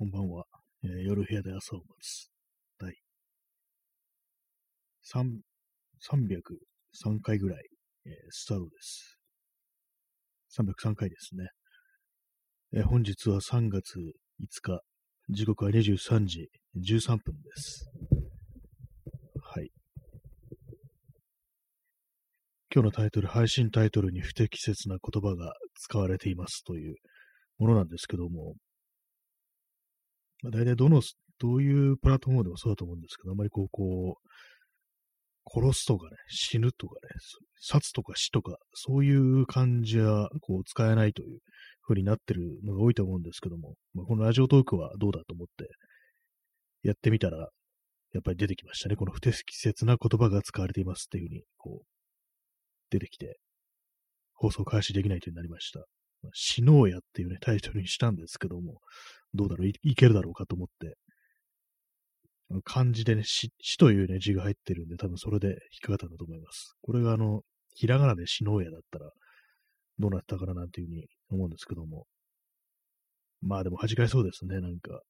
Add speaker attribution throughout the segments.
Speaker 1: こんばんは。えー夜部屋で朝を待つ。第3 303回ぐらい、えースタートです。303回ですね。えー本日は3月5日、時刻は23時13分です。はい。今日のタイトル、配信タイトルに不適切な言葉が使われていますというものなんですけども、まあ、大体どの、どういうプラットフォームでもそうだと思うんですけど、あまりこう、こう、殺すとかね、死ぬとかね、殺とか死とか、そういう感じは、こう、使えないという風になってるのが多いと思うんですけども、まあ、このラジオトークはどうだと思って、やってみたら、やっぱり出てきましたね。この不適切な言葉が使われていますっていう風に、こう、出てきて、放送開始できないというになりました。死のうやっていうね、タイトルにしたんですけども、どうだろうい、いけるだろうかと思って、漢字でね、死、死というね、字が入ってるんで、多分それで引っかかったんだと思います。これがあの、ひらがなで死のうやだったら、どうなったかななんていうふうに思うんですけども。まあでも弾かれそうですね、なんか。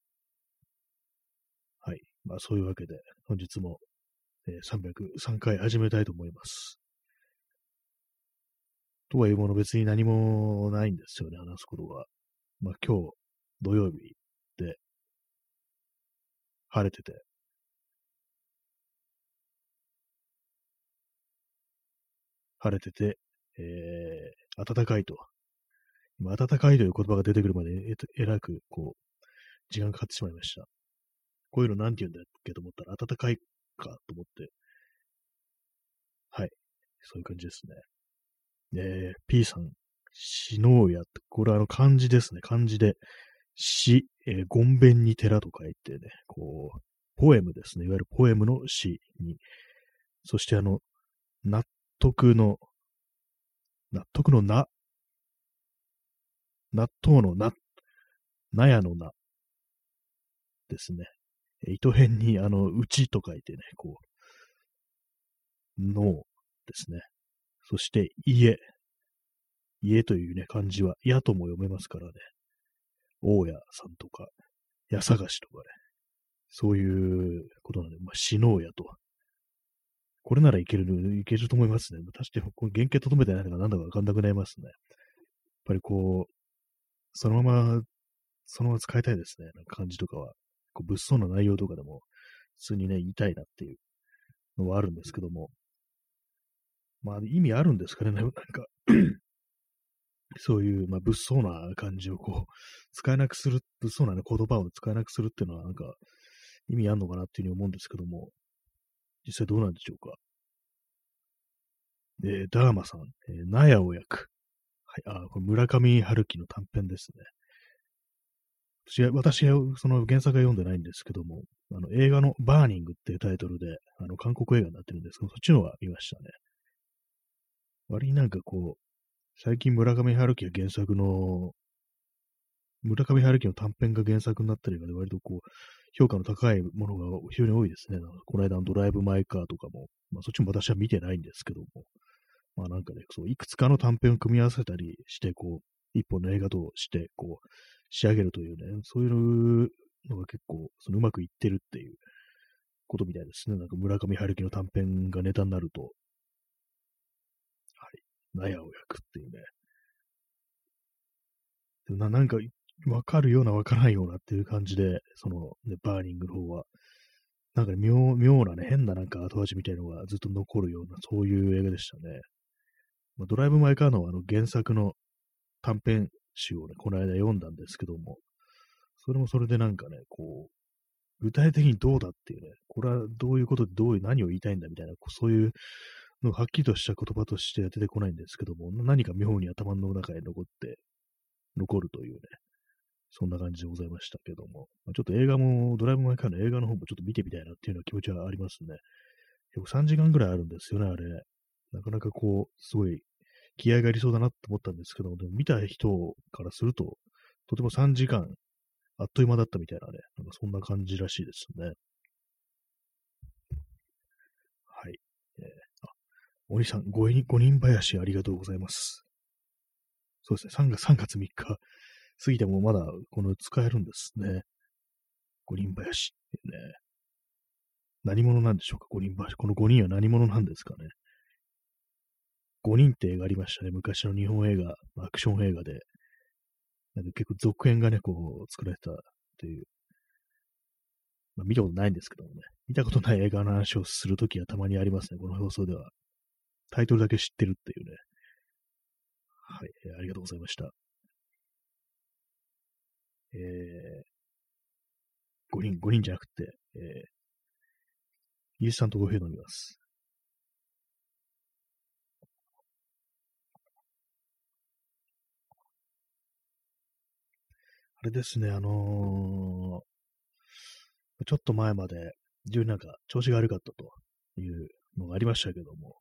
Speaker 1: はい。まあそういうわけで、本日も、えー303回始めたいと思います。とはいうもの別に何もないんですよね、話すことが。まあ今日、土曜日で、晴れてて、晴れてて、えー、暖かいと。今、暖かいという言葉が出てくるまでえ、えらく、こう、時間かかってしまいました。こういうのなんて言うんだっけと思ったら、暖かいかと思って、はい。そういう感じですね。えー、P さん、死のうやって、これあの漢字ですね。漢字で、死、えー、ごんべんに寺と書いてね、こう、ポエムですね。いわゆるポエムの死に、そしてあの、納得の、納得のな、納豆のな、納屋のな、ですね。え糸辺に、あの、うちと書いてね、こう、のですね。そして、家。家というね、漢字は、やとも読めますからね。大家さんとか、家探しとかね。そういうことなんで、まあ、死のうやと。これならいける、いけると思いますね。確かに、これ原型とどめてないのかなんだかわかんなくなりますね。やっぱりこう、そのまま、そのまま使いたいですね。なんか漢字とかは。こう物騒な内容とかでも、普通にね、言いたいなっていうのはあるんですけども。まあ、意味あるんですかね。なんか、そういう、まあ、物騒な感じをこう、使えなくする、物騒な、ね、言葉を使えなくするっていうのは、なんか、意味あるのかなっていうふうに思うんですけども、実際どうなんでしょうか。えー、ダーマさん、えー、納屋を焼く。はい、あ、これ村上春樹の短編ですね。私は、私はその原作は読んでないんですけども、あの映画のバーニングっていうタイトルで、あの韓国映画になってるんですけど、そっちの方は見ましたね。割になんかこう、最近村上春樹が原作の、村上春樹の短編が原作になったりがね、割とこう、評価の高いものが非常に多いですね。この間のドライブ・マイ・カーとかも、まあそっちも私は見てないんですけども、まあなんかね、そう、いくつかの短編を組み合わせたりして、こう、一本の映画として、こう、仕上げるというね、そういうのが結構、そのうまくいってるっていうことみたいですね。なんか村上春樹の短編がネタになると、納屋を焼くっていうね。ななんか、わかるようなわからないようなっていう感じで、その、ね、バーニングの方は、なんか妙、妙なね、変ななんか後味みたいのがずっと残るような、そういう映画でしたね。まあ、ドライブ・マイ・カーのあの原作の短編集をね、この間読んだんですけども、それもそれでなんかね、こう、具体的にどうだっていうね、これはどういうことでどういう、何を言いたいんだみたいな、そういうのはっきりとした言葉としては出てこないんですけども、何か妙に頭の中に残って、残るというね、そんな感じでございましたけども、ま、ちょっと映画も、ドライブ・マイ・カーの映画の方もちょっと見てみたいなっていうような気持ちはありますね。結構3時間ぐらいあるんですよね、あれ。なかなかこう、すごい気合がありそうだなと思ったんですけども、でも見た人からすると、とても3時間、あっという間だったみたいなね、なんかそんな感じらしいですね。はい。えー、あ、お兄さん、5人、5人林ありがとうございます。そうですね、3月、3月3日過ぎてもまだこの使えるんですね。五人林ってね。何者なんでしょうか、五人林。この五人は何者なんですかね。五人って映画ありましたね。昔の日本映画、アクション映画で。なんか結構続編がね、こう、作られたという。まあ、見たことないんですけどもね。見たことない映画の話をするときはたまにありますね。この放送では。タイトルだけ知ってるっていうね。はい、えー、ありがとうございました。えー、5人、5人じゃなくて、えー、イースさんとコーヒー飲みます。あれですね、あのー、ちょっと前まで、非常になんか調子が悪かったというのがありましたけども、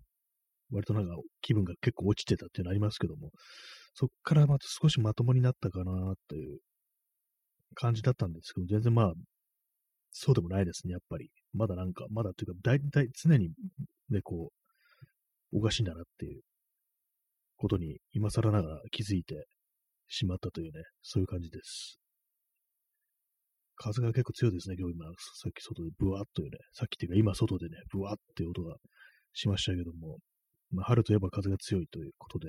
Speaker 1: 割となんか気分が結構落ちてたっていうのありますけども、そっからまた少しまともになったかなという感じだったんですけど、全然まあ、そうでもないですね、やっぱり。まだなんか、まだというか、大体常にね、こう、おかしいんだなっていうことに今更ながら気づいて、しまったというね、そういう感じです。風が結構強いですね、今日今、さっき外でブワーっというね、さっきっていうか今外でね、ブワーっていう音がしましたけども、まあ、春といえば風が強いということで、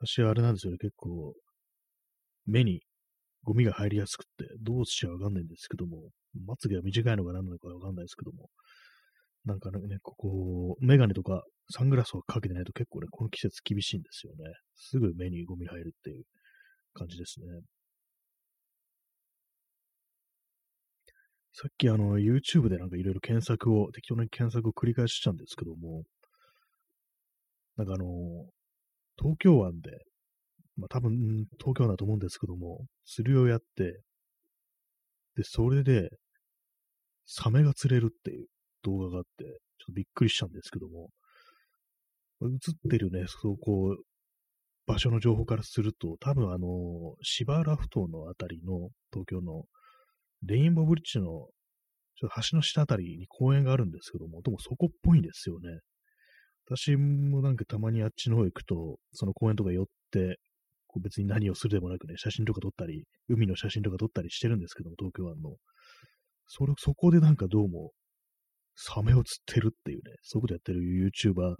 Speaker 1: 私はあれなんですよね、結構、目にゴミが入りやすくって、どうしちゃわかんないんですけども、まつげが短いのか何なのかわかんないですけども、なんかね、ここ、メガネとかサングラスをかけてないと結構ね、この季節厳しいんですよね。すぐ目にゴミ入るっていう感じですね。さっきあの、YouTube でなんかいろいろ検索を、適当に検索を繰り返したんですけども、なんかあの、東京湾で、まあ多分東京湾だと思うんですけども、釣りをやって、で、それで、サメが釣れるっていう動画があって、ちょっとびっくりしたんですけども、映ってるね、そうこう、場所の情報からすると、多分あの、芝原ふ頭のあたりの東京のレインボーブリッジのちょっと橋の下あたりに公園があるんですけども、でもそこっぽいんですよね。私もなんかたまにあっちの方行くと、その公園とか寄って、こう別に何をするでもなくね、写真とか撮ったり、海の写真とか撮ったりしてるんですけども、東京湾の。それ、そこでなんかどうも、サメを釣ってるっていうね、そういうことやってる YouTuber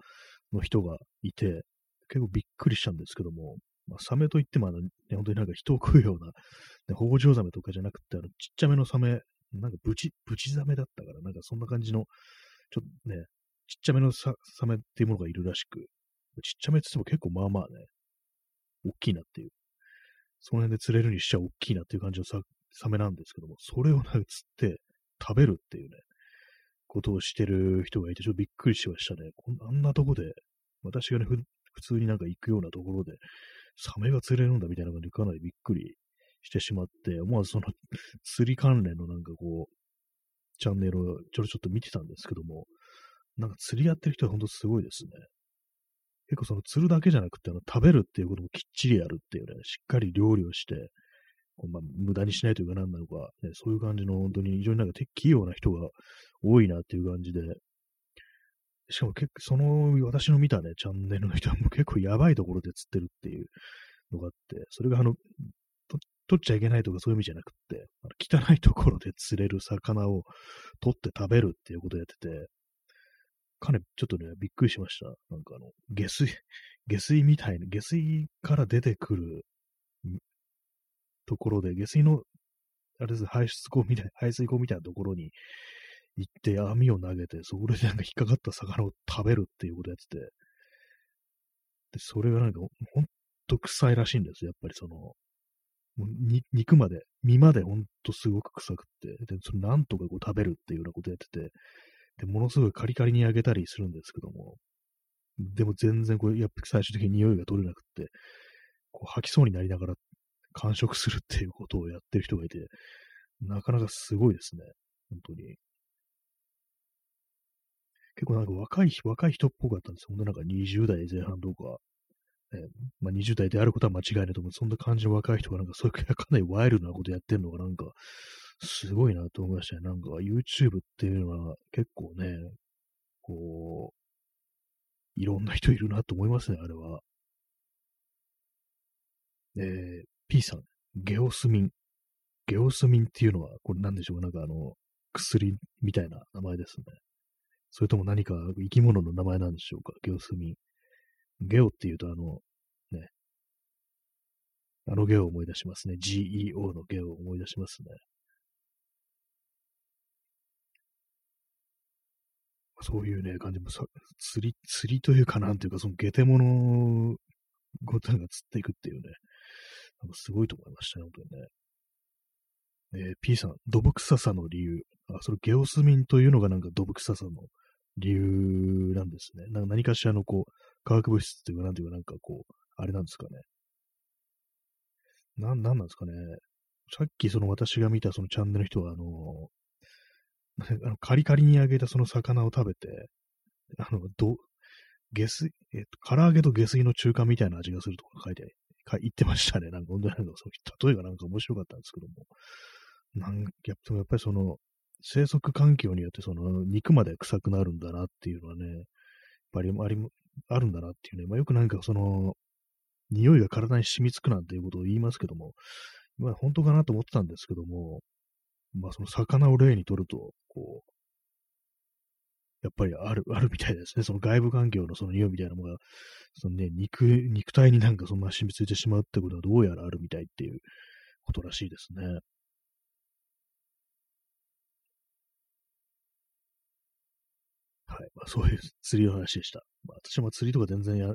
Speaker 1: の人がいて、結構びっくりしたんですけども、まあ、サメといってもあの、ね、本当になんか人を食うような、ね、ホウジョウザメとかじゃなくて、あの、ちっちゃめのサメ、なんかブチ、ブチザメだったから、なんかそんな感じの、ちょっとね、ちっちゃめのサメっていうものがいるらしく、ちっちゃめって言っても結構まあまあね、大きいなっていう。その辺で釣れるにしちゃ大きいなっていう感じのササメなんですけども、それをね、釣って食べるっていうね、ことをしてる人がいて、ちょっとびっくりしましたね。こんあんなとこで、私がね、普通になんか行くようなところで、サメが釣れるんだみたいな感じでかなりびっくりしてしまって、思わずその 釣り関連のなんかこう、チャンネルをちょろちょっと見てたんですけども、なんか釣りやってる人は本当すごいですね。結構その釣るだけじゃなくて、あの食べるっていうこともきっちりやるっていうね、しっかり料理をして、こうまあ、無駄にしないというか何なのか、ね、そういう感じの本当に非常になんか器用な人が多いなっていう感じで、しかも結構その私の見たね、チャンネルの人はもう結構やばいところで釣ってるっていうのがあって、それがあの、取っちゃいけないとかそういう意味じゃなくって、汚いところで釣れる魚を取って食べるっていうことをやってて、かなりちょっとね、びっくりしました。なんかあの、下水、下水みたいな、下水から出てくるところで、下水の、あれです、排出口みたい、排水口みたいなところに行って網を投げて、そこでなんか引っかかった魚を食べるっていうことやってて、で、それがなんか、ほんと臭いらしいんですよ。やっぱりその、もう肉まで、身までほんとすごく臭くって、で、それなんとかこう食べるっていうようなことやってて、で、ものすごいカリカリに揚げたりするんですけども、でも全然これ、やっぱ最終的に匂いが取れなくって、こう吐きそうになりながら完食するっていうことをやってる人がいて、なかなかすごいですね。本当に。結構なんか若い、若い人っぽかったんですよ。ほんとなんか20代前半とか、ね、まあ20代であることは間違いないと思う。そんな感じの若い人がなんかそういう かなりワイルドなことやってんのがなんか、すごいなと思いましたね。なんか YouTube っていうのは結構ね、こう、いろんな人いるなと思いますね、あれは。えー、P さん、ゲオスミン。ゲオスミンっていうのは、これなんでしょう？なんかあの、薬みたいな名前ですね。それとも何か生き物の名前なんでしょうか？ゲオスミン。ゲオっていうとあの、ね、あのゲオを思い出しますね。GEO のゲオを思い出しますね。そういうね、感じもさ、釣り、釣りというかなんていうか、そのゲテモノごとが釣っていくっていうね、なんかすごいと思いましたね、本当にね。えー、P さん、土木臭さの理由。あ、それゲオスミンというのがなんか土木臭さの理由なんですね。なんか何かしらのこう、化学物質っていうか、なんていうか、なんかこう、あれなんですかね。なん、なんなんですかね。さっきその私が見たそのチャンネルの人は、あの、あのカリカリに揚げたその魚を食べて、あの、ど、下水、えっと、唐揚げと下水の中間みたいな味がするとか書いて、か言ってましたね。なんか本当になんかその、例えがなんか面白かったんですけども。なんやっぱりその、生息環境によってその肉まで臭くなるんだなっていうのはね、やっぱりありあるんだなっていうね、まあ、よくなんかその、匂いが体に染みつくなんていうことを言いますけども、まあ本当かなと思ってたんですけども、まあその魚を例にとると、こう、やっぱりある、あるみたいですね。その外部環境のその匂いみたいなものが、そのね、肉、肉体になんかそんな染みついてしまうってことはどうやらあるみたいっていうことらしいですね。はい。まあ、そういう釣りの話でした。まあ、私も釣りとか全然や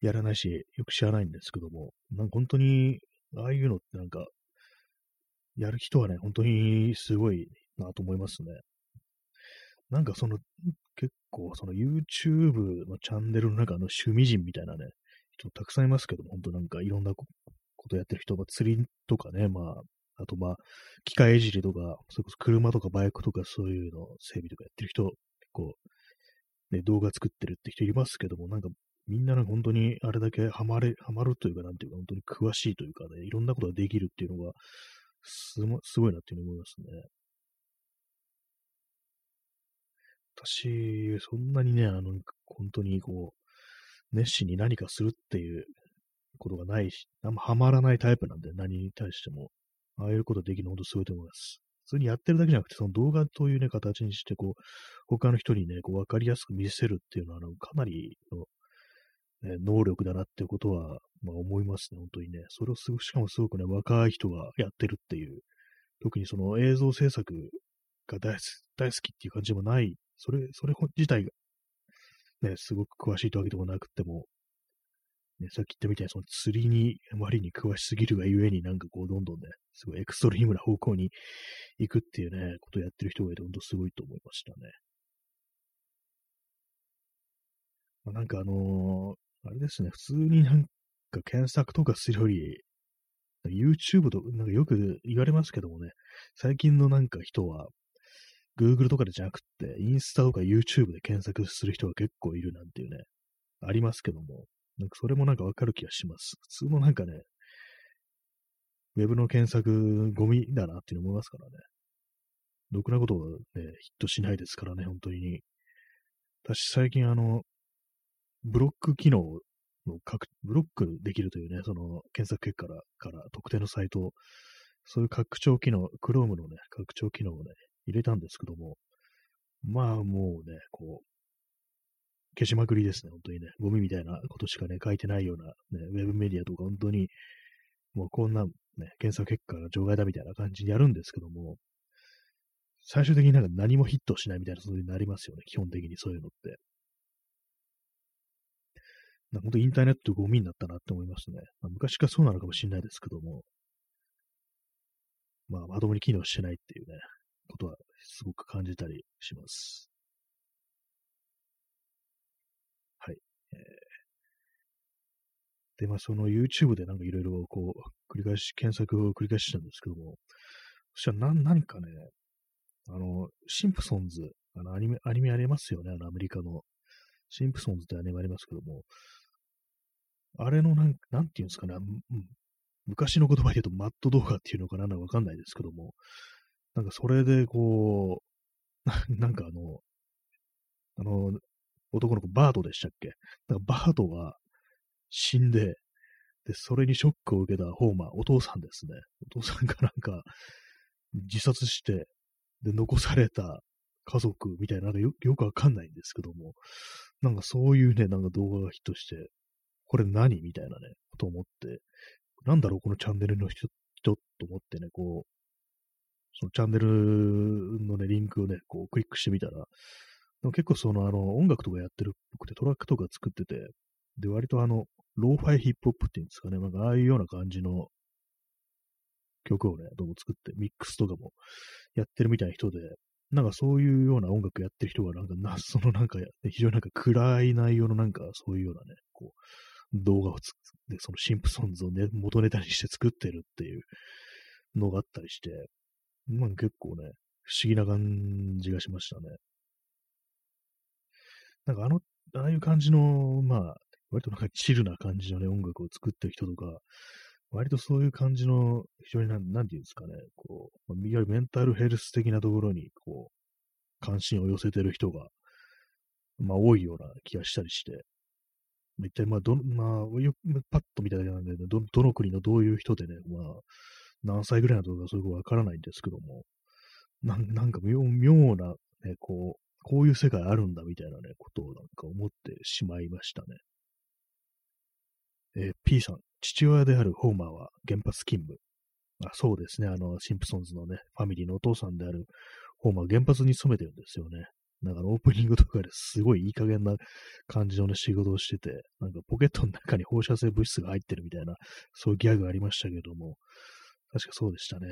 Speaker 1: やらないし、よく知らないんですけども、なんか本当に、ああいうのってなんか、やる人はね、本当にすごいなと思いますね。なんかその、結構その YouTube のチャンネルの中の趣味人みたいなね、人たくさんいますけども、本当なんかいろんなことやってる人、まあ、釣りとかね、まあ、あとまあ、機械いじりとか、それこそ車とかバイクとかそういうの整備とかやってる人、結構、ね、動画作ってるって人いますけども、なんかみんななんか本当にあれだけハマれ、ハマるというか、なんていうか、本当に詳しいというかね、いろんなことができるっていうのが、すすごいなっていうふうに思いますね。私、そんなにね、あの、本当にこう、熱心に何かするっていうことがないし、あんまハマらないタイプなんで、何に対しても。ああいうことできるの本当すごいと思います。普通にやってるだけじゃなくて、その動画というね、形にして、こう、他の人にね、こう、わかりやすく見せるっていうのは、あの、かなりの、ね、能力だなっていうことは、まあ思いますね、本当にね。それをすごく、しかもすごくね、若い人がやってるっていう、特にその映像制作が大好きっていう感じでもないそれ、それ自体が、ね、すごく詳しいというわけでもなくても、ね、さっき言ったみたいに、その釣りにあまりに詳しすぎるがゆえになんかこう、どんどんね、すごいエクストリームな方向に行くっていうね、ことをやってる人がいて、ほんとすごいと思いましたね。まあ、なんかあのー、あれですね、普通になんか検索とかするより、YouTube となんかよく言われますけどもね、最近のなんか人は、Google とかでじゃなくて、インスタとか YouTube で検索する人が結構いるなんていうね、ありますけども、なんかそれもなんかわかる気がします。普通のなんかね、ウェブの検索ゴミだなっていうの思いますからね。ろくなことはね、ヒットしないですからね、本当に。私最近あの、ブロック機能の各、ブロックできるというね、その検索結果からから特定のサイト、そういう拡張機能、Chrome のね、拡張機能をね、入れたんですけども、まあもうね、こう、消しまくりですね、本当にね。ゴミみたいなことしかね、書いてないような、ね、ウェブメディアとか本当に、もうこんな、ね、検索結果が除外だみたいな感じにやるんですけども、最終的になんか何もヒットしないみたいなそういうになりますよね、基本的にそういうのって。本当インターネットゴミになったなって思いますね。まあ、昔からそうなのかもしれないですけども、まあ、まともに機能してないっていうね、ことはすごく感じたりします。はい。えー、で、まあ、その YouTube でなんかいろいろこう、繰り返し、検索を繰り返したんですけども、そしたら何何かね、あの、シンプソンズ、あの、アニメ、アニメありますよね、あの、アメリカの。シンプソンズってアニメありますけども、あれのなん、なんていうんですかね、昔の言葉で言うとマット動画っていうのかなわかんないですけども、なんかそれでこう、なんかあの、あの、男の子バートでしたっけ？なんかバートが死んで、で、それにショックを受けたホーマー、お父さんですね。お父さんがなんか、自殺して、で、残された家族みたいな、なんかよくわかんないんですけども、なんかそういうね、なんか動画がヒットして、これ何？みたいなね、と思って、なんだろう、このチャンネルの人、人と思ってね、こう、そのチャンネルのね、リンクをね、こうクリックしてみたら、結構そのあの音楽とかやってるっぽくてトラックとか作ってて、で、割とあの、ローファイヒップホップっていうんですかね、なんかああいうような感じの曲をね、どうも作って、ミックスとかもやってるみたいな人で、なんかそういうような音楽やってる人が、なんかな、そのなんか、非常になんか暗い内容のなんか、そういうようなね、こう、動画をつで、そのシンプソンズをね、元ネタにして作ってるっていうのがあったりして、まあ結構ね、不思議な感じがしましたね。なんかあの、ああいう感じの、まあ、割となんかチルな感じのね、音楽を作ってる人とか、割とそういう感じの、非常になん、なんていうんですかね、こう、いわゆるメンタルヘルス的なところに、こう、関心を寄せてる人が、まあ多いような気がしたりして、一体まあど、まあ、パッと見ただけなんで、ど、どの国のどういう人でね、まあ、何歳ぐらいのとかそういうことわからないんですけども、ななんか妙妙な、ね、こう、こういう世界あるんだみたいなね、ことをなんか思ってしまいましたね。えー、P さん、父親であるホーマーは原発勤務。あそうですね、あの、シンプソンズのね、ファミリーのお父さんであるホーマー原発に勤めてるんですよね。なんかオープニングとかですごいいい加減な感じのね、仕事をしてて、なんかポケットの中に放射性物質が入ってるみたいな、そういうギャグありましたけども、確かそうでしたね。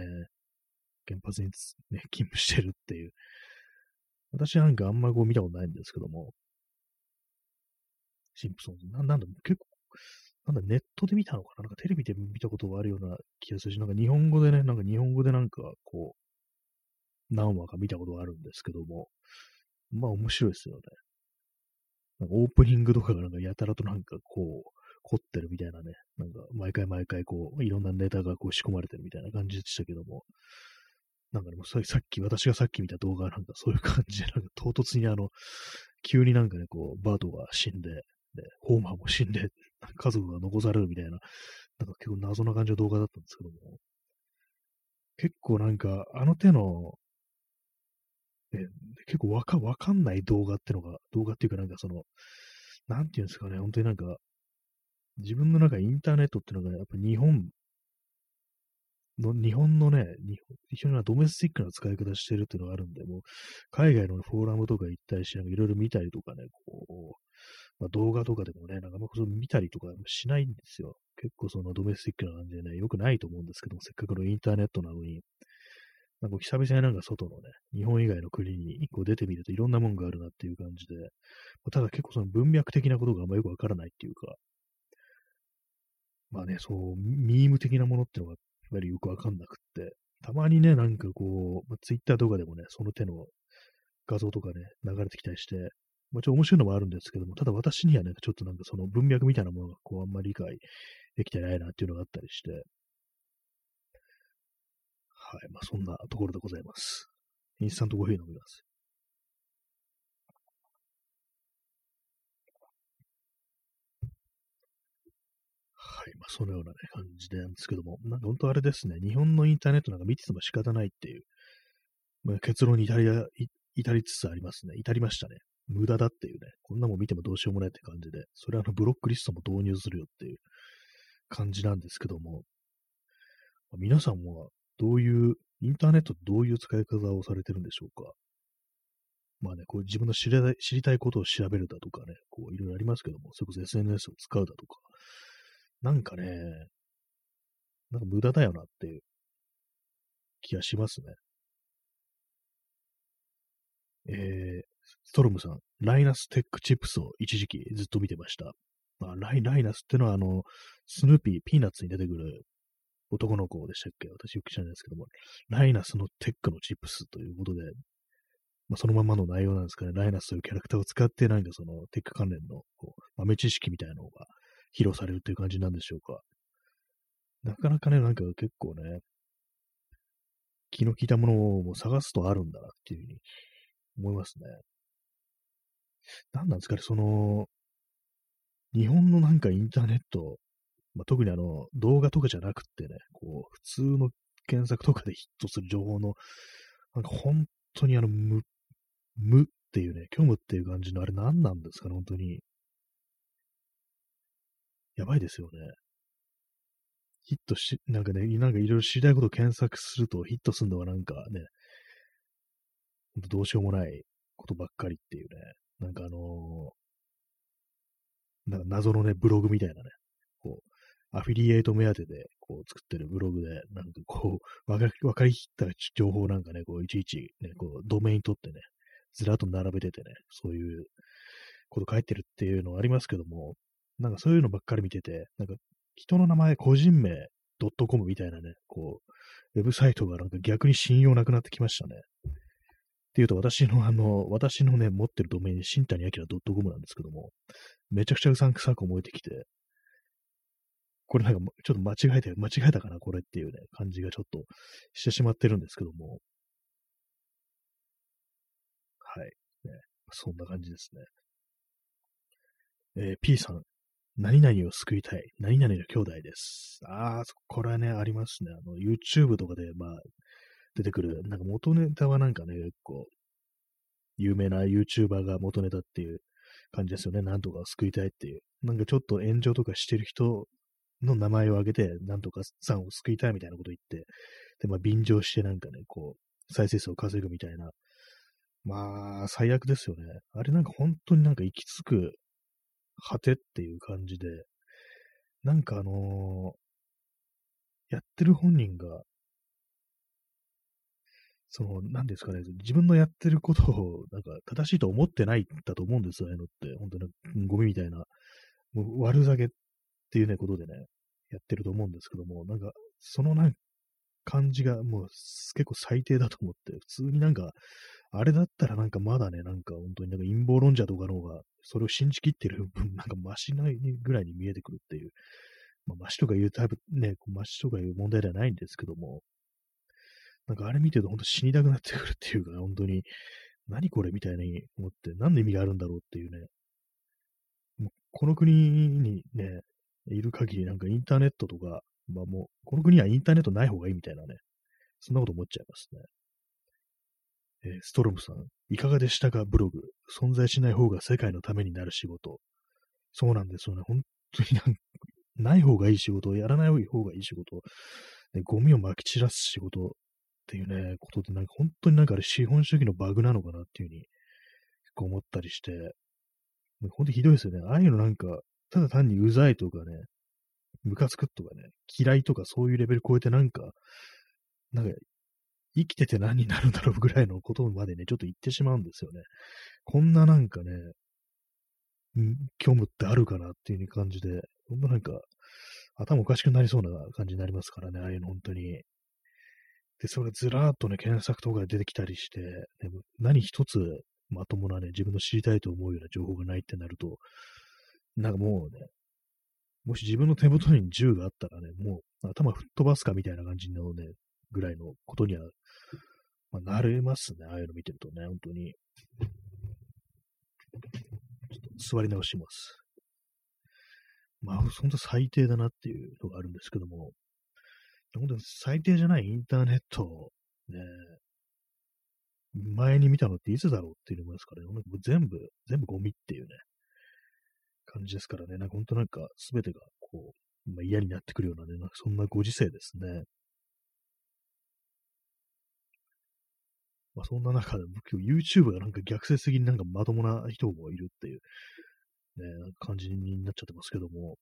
Speaker 1: 原発に、ね、勤務してるっていう。私なんかあんまこう見たことないんですけども、シンプソンズ、ななんだ、結構なんだ、ネットで見たのかな？なんかテレビで見たことがあるような気がするし、なんか日本語でね、なんか日本語でなんかこう、何話か見たことがあるんですけども、まあ面白いですよね。なんかオープニングとかがなんかやたらとなんかこう、凝ってるみたいなね、なんか毎回毎回こう、いろんなネタがこう仕込まれてるみたいな感じでしたけども、なんかでもさっき、私がさっき見た動画なんかそういう感じで、なんか唐突にあの、急になんかね、こう、バートが死んで、で、ホーマーも死んで、家族が残されるみたいな、なんか結構謎な感じの動画だったんですけども、結構なんか、あの手の、ね、結構わか、わかんない動画ってのが、動画っていうかなんかその、なんていうんですかね、本当になんか、自分の中インターネットっていうのが、やっぱ日本の、日本のね、非常にドメスティックな使い方してるっていうのがあるんで、もう、海外のフォーラムとか行ったりし、なんかいろいろ見たりとかね、こう、まあ、動画とかでもね、なんかまあ見たりとかしないんですよ。結構そのドメスティックな感じでね、良くないと思うんですけども、せっかくのインターネットなのに、なんか久々になんか外のね、日本以外の国に一個出てみるといろんなもんがあるなっていう感じで、ただ結構その文脈的なことがあんまよくわからないっていうか、まあね、そう、ミーム的なものっていうのがやっぱりよくわかんなくって、たまにね、なんかこう、まあ、ツイッターとかでもね、その手の画像とかね、流れてきたりして、まあ、ちょっと面白いのもあるんですけども、ただ私にはね、ちょっとなんかその文脈みたいなものがこうあんまり理解できてないなっていうのがあったりして、はい、まあそんなところでございます。インスタントコーヒー飲みます。はい、まあそのようなね、感じなんですけども、なんか本当あれですね、日本のインターネットなんか見てても仕方ないっていう、まあ、結論に至り至りつつありますね。至りましたね。無駄だっていうね、こんなもん見てもどうしようもないって感じで、それはあのブロックリストも導入するよっていう感じなんですけども、皆さんはどういう、インターネットどういう使い方をされてるんでしょうか？まあね、こう自分の知りたい知りたいことを調べるだとかね、こういろいろありますけども、それこそ SNS を使うだとか、なんかね、なんか無駄だよなっていう気がしますね。えー、ストロムさん、ライナステックチップスを一時期ずっと見てました。まあ、ライライナスってのは、あの、スヌーピー、ピーナッツに出てくる男の子でしたっけ？私よく知らないですけども、ライナスのテックのチップスということで、まあ、そのままの内容なんですかね、ライナスというキャラクターを使って、なんかそのテック関連のこう豆知識みたいなのが披露されるという感じなんでしょうか。なかなかね、なんか結構ね、気の利いたものを探すとあるんだなっていうふうに思いますね。何なんですかね、その、日本のなんかインターネットまあ、特にあの、動画とかじゃなくってね、こう、普通の検索とかでヒットする情報の、なんか本当にあの、無、無っていうね、虚無っていう感じのあれ何なんですかね、本当に。やばいですよね。ヒットし、なんかね、なんかいろいろ知りたいことを検索するとヒットするのはなんかね、ほんとどうしようもないことばっかりっていうね、なんかあのー、なんか謎のね、ブログみたいなね、こう、アフィリエイト目当てで、こう、作ってるブログで、なんかこう、わかかりきった情報なんかね、こう、いちいち、ね、こう、ドメイン取ってね、ずらっと並べててね、そういうこと書いてるっていうのはありますけども、なんかそういうのばっかり見てて、なんか人の名前、個人名、ドットコムみたいなね、こう、ウェブサイトがなんか逆に信用なくなってきましたね。っていうと、私のあの、私のね、持ってるドメイン、新谷明 .com なんですけども、めちゃくちゃうさんくさく思えてきて、これなんかちょっと間違えて、間違えたかな、これっていうね、感じがちょっとしてしまってるんですけども。はい。ね、そんな感じですね。えー、P さん、何々を救いたい。何々の兄弟です。ああ、これはね、ありますね。あの、YouTube とかで、まあ、出てくる、なんか元ネタはなんかね、結構、有名な YouTuber が元ネタっていう感じですよね。なんとかを救いたいっていう。なんかちょっと炎上とかしてる人の名前を挙げて、なんとかさんを救いたいみたいなこと言って、で、まあ、便乗してなんかね、こう、再生数を稼ぐみたいな。まあ、最悪ですよね。あれなんか本当になんか行き着く果てっていう感じで、なんかあのー、やってる本人が、その、何ですかね、自分のやってることを、なんか、正しいと思ってないんだと思うんですよ、あのって。本当に、ゴミみたいな、もう悪酒っっていうね、ことでね、やってると思うんですけども、なんか、そのなん感じがもう結構最低だと思って、普通になんか、あれだったらなんかまだね、なんか本当になんか陰謀論者とかの方が、それを信じきってる分、なんかマシないぐらいに見えてくるっていう、まあ、マシとかいうタイプ、ね、マシとかいう問題ではないんですけども、なんかあれ見てると本当死にたくなってくるっていうか、本当に、何これみたいに思って、何の意味があるんだろうっていうね、もうこの国にね、いる限りなんかインターネットとか、まあもう、この国はインターネットない方がいいみたいなね、そんなこと思っちゃいますね。えー、ストロムさん、いかがでしたかブログ。存在しない方が世界のためになる仕事。そうなんですよね。本当になんない方がいい仕事、やらない方がいい仕事、ね、ゴミを撒き散らす仕事っていうね、ことで、なんか本当になんかあれ資本主義のバグなのかなっていうふうに思ったりして、本当にひどいですよね。ああいうのなんか、ただ単にうざいとかね、ムカつくとかね、嫌いとかそういうレベル超えてなんか、なんか生きてて何になるんだろうぐらいのことまでね、ちょっと言ってしまうんですよね。こんななんかね、虚無ってあるかなっていう感じで、ほんとなんか、頭おかしくなりそうな感じになりますからね、ああいうの本当に。で、それずらーっとね、検索とかで出てきたりして、ね、何一つまともなね、自分の知りたいと思うような情報がないってなると、なんかもうね、もし自分の手元に銃があったらね、もう頭吹っ飛ばすかみたいな感じのね、ぐらいのことにはまあ、慣れますね。ああいうの見てるとね、本当に。ちょっと座り直します。まあ、本当最低だなっていうのがあるんですけども、本当に最低じゃないインターネットね、前に見たのっていつだろうっていうのもですからね、全部、全部ゴミっていうね、感じですからね、なんか本当なんか全てがこう、まあ、嫌になってくるようなね、なんかそんなご時世ですね。まあ、そんな中で、今日 YouTube がなんか逆説的になんかまともな人もいるっていう、ね、感じになっちゃってますけども、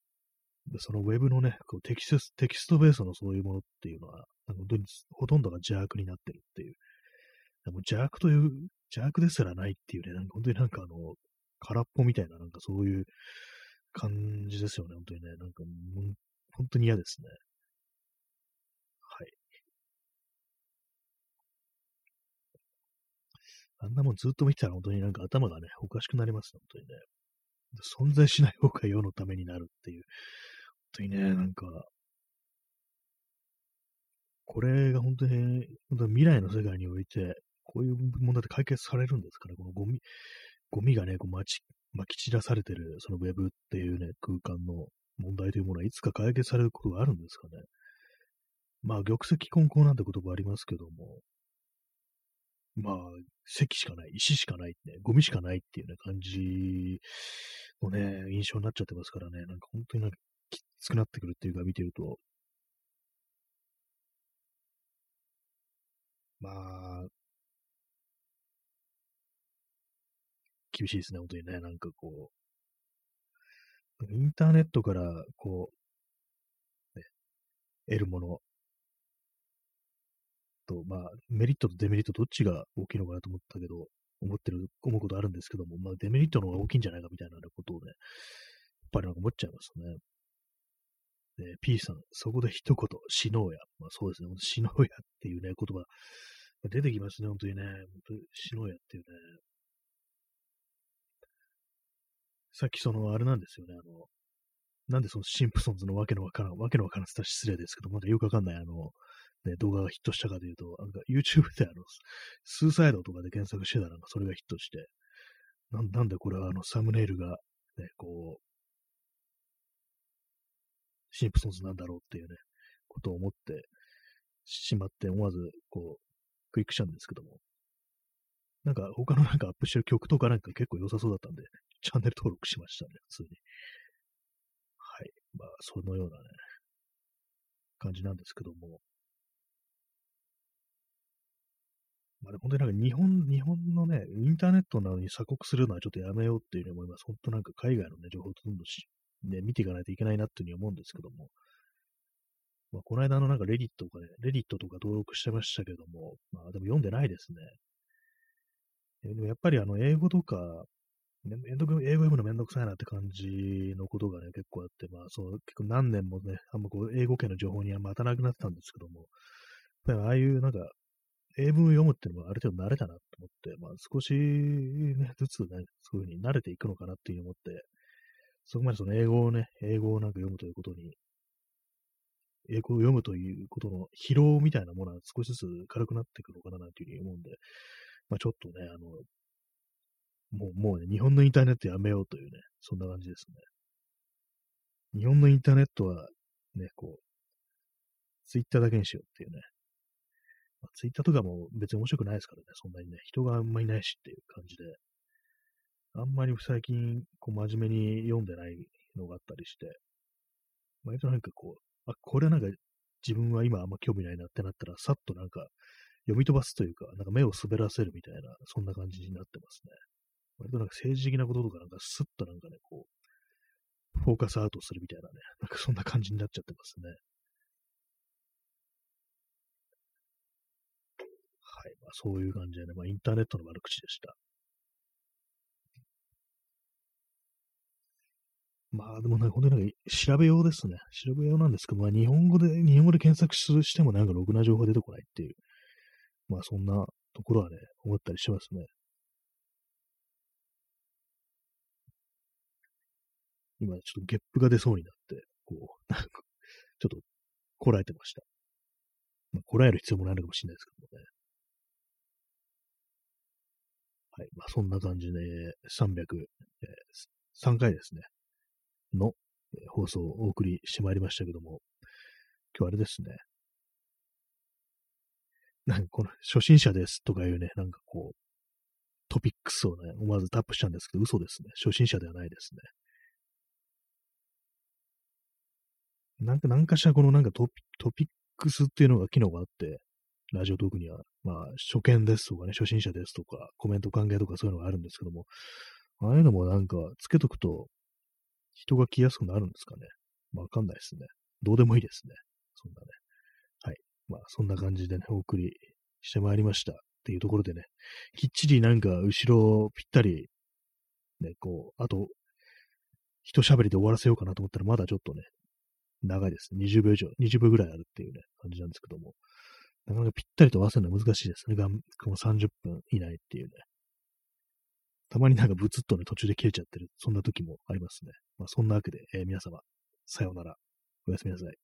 Speaker 1: でそのウェブのね、こうテキステキストベースのそういうものっていうのは、なんか本当にほとんどが邪悪になってるっていう。でも邪悪という、邪悪ですらないっていうね、なんか本当になんかあの、空っぽみたいな、なんかそういう感じですよね、本当にね。なんか、本当に嫌ですね。はいあんなもんずっと見てたら本当になんか頭がね、おかしくなります、本当にね。存在しない方が世のためになるっていう。本当にね、なんか、これが本当に、本当に未来の世界において、こういう問題って解決されるんですかね。このゴミ、ゴミがね、こうまち、まき散らされてる、そのウェブっていうね、空間の、問題というものはいつか解決されることがあるんですかね。まあ、玉石混交なんて言葉ありますけども、まあ、石しかない、石しかない、ね、ゴミしかないっていうね、感じのね、印象になっちゃってますからね、なんか本当になんかきつくなってくるっていうか見てると、まあ、厳しいですね、本当にね、なんかこう、インターネットからこう、ね、得るものと、まあ、メリットとデメリットどっちが大きいのかなと思ったけど、思ってる、思うことあるんですけども、まあ、デメリットの方が大きいんじゃないかみたいなことをね、やっぱりなんか思っちゃいますね。で、P さん、そこで一言、死のうや。まあそうですね、死のうやっていうね、言葉、出てきますね、本当にね。本当に死のうやっていうね。さっきその、あれなんですよね、あの、なんでそのシンプソンズのわけのわからん、わけのわからんって言ったら失礼ですけど、まだよくわかんない、あの、ね、動画がヒットしたかというと、なんか YouTube であの、スーサイドとかで検索してたら、なんかそれがヒットして、ななんでこれはあの、サムネイルが、ね、こう、シンプソンズなんだろうっていうね、ことを思ってしまって、思わず、こう、クリックしたんですけども、なんか他のなんかアップしてる曲とかなんか結構良さそうだったんで、チャンネル登録しましたね、普通に。はい。まあ、そのようなね、感じなんですけども、まあ、本当になんか日本、日本のね、インターネットなのに鎖国するのはちょっとやめようっていうふうに思います。本当なんか海外のね、情報をどんどんし、ね、見ていかないといけないなっていうふうに思うんですけども、まあ、この間のなんかレディットとかね、レディットとか登録してましたけども、まあでも読んでないですね。でもやっぱりあの英語とか、ね、英語読むのめんどくさいなって感じのことがね、結構あって、まあそう、結構何年もね、あんまこう英語圏の情報にはまたなくなってたんですけども、やっぱりああいうなんか英文を読むっていうのもある程度慣れたなと思って、まあ少しね、ずつね、そういうふうに慣れていくのかなっていう思って、そこまでその英語をね、英語をなんか読むということに、英語を読むということの疲労みたいなものは少しずつ軽くなっていくのかななんていうふうに思うんで、まあちょっとね、あの、もう、もうね、日本のインターネットやめようというね、そんな感じですね。日本のインターネットは、ね、こう、ツイッターだけにしようっていうね、まあ、ツイッターとかも別に面白くないですからね、そんなにね、人があんまりいないしっていう感じで、あんまり最近、こう、真面目に読んでないのがあったりして、割となんかこう、あ、これはなんか自分は今あんま興味ないなってなったら、さっとなんか読み飛ばすというか、なんか目を滑らせるみたいな、そんな感じになってますね。割となんか政治的なこととかなんかスッとなんかね、こう、フォーカスアウトするみたいなね、なんかそんな感じになっちゃってますね。はい。まあ、そういう感じでね、まあ、インターネットの悪口でした。まあ、でもね、本当になんか調べようですね。調べようなんですけど、まあ、日本語で、日本語で検索してもなんかろくな情報が出てこないっていう、まあ、そんなところはね、思ったりしますね。今、ちょっとゲップが出そうになって、こう、なんか、ちょっと、こらえてました。まあ、こらえる必要もないのかもしれないですけどもね。はい。まあ、そんな感じで、303回ですね。の、放送をお送りしてまいりましたけども、今日あれですね。なんかこの初心者ですとかいうね、なんかこう、トピックスをね、思わずタップしたんですけど、嘘ですね。初心者ではないですね。なんか、なんかしらこのなんかトピックスっていうのが機能があって、ラジオトークには、まあ、初見ですとかね、初心者ですとか、コメント歓迎とかそういうのがあるんですけども、ああいうのもなんか、つけとくと、人が来やすくなるんですかね。わかんないですね。どうでもいいですね。そんなね。まあ、そんな感じでね、お送りしてまいりました。っていうところでね、きっちりなんか、後ろぴったり、ね、こう、あと、一喋りで終わらせようかなと思ったら、まだちょっとね、長いです。20秒以上、20秒ぐらいあるっていうね、感じなんですけども。なかなかぴったりと合わせるのは難しいですね。この30分以内っていうね。たまになんかブツッとね、途中で切れちゃってる。そんな時もありますね。まあそんなわけで、えー、皆様、さようなら。おやすみなさい。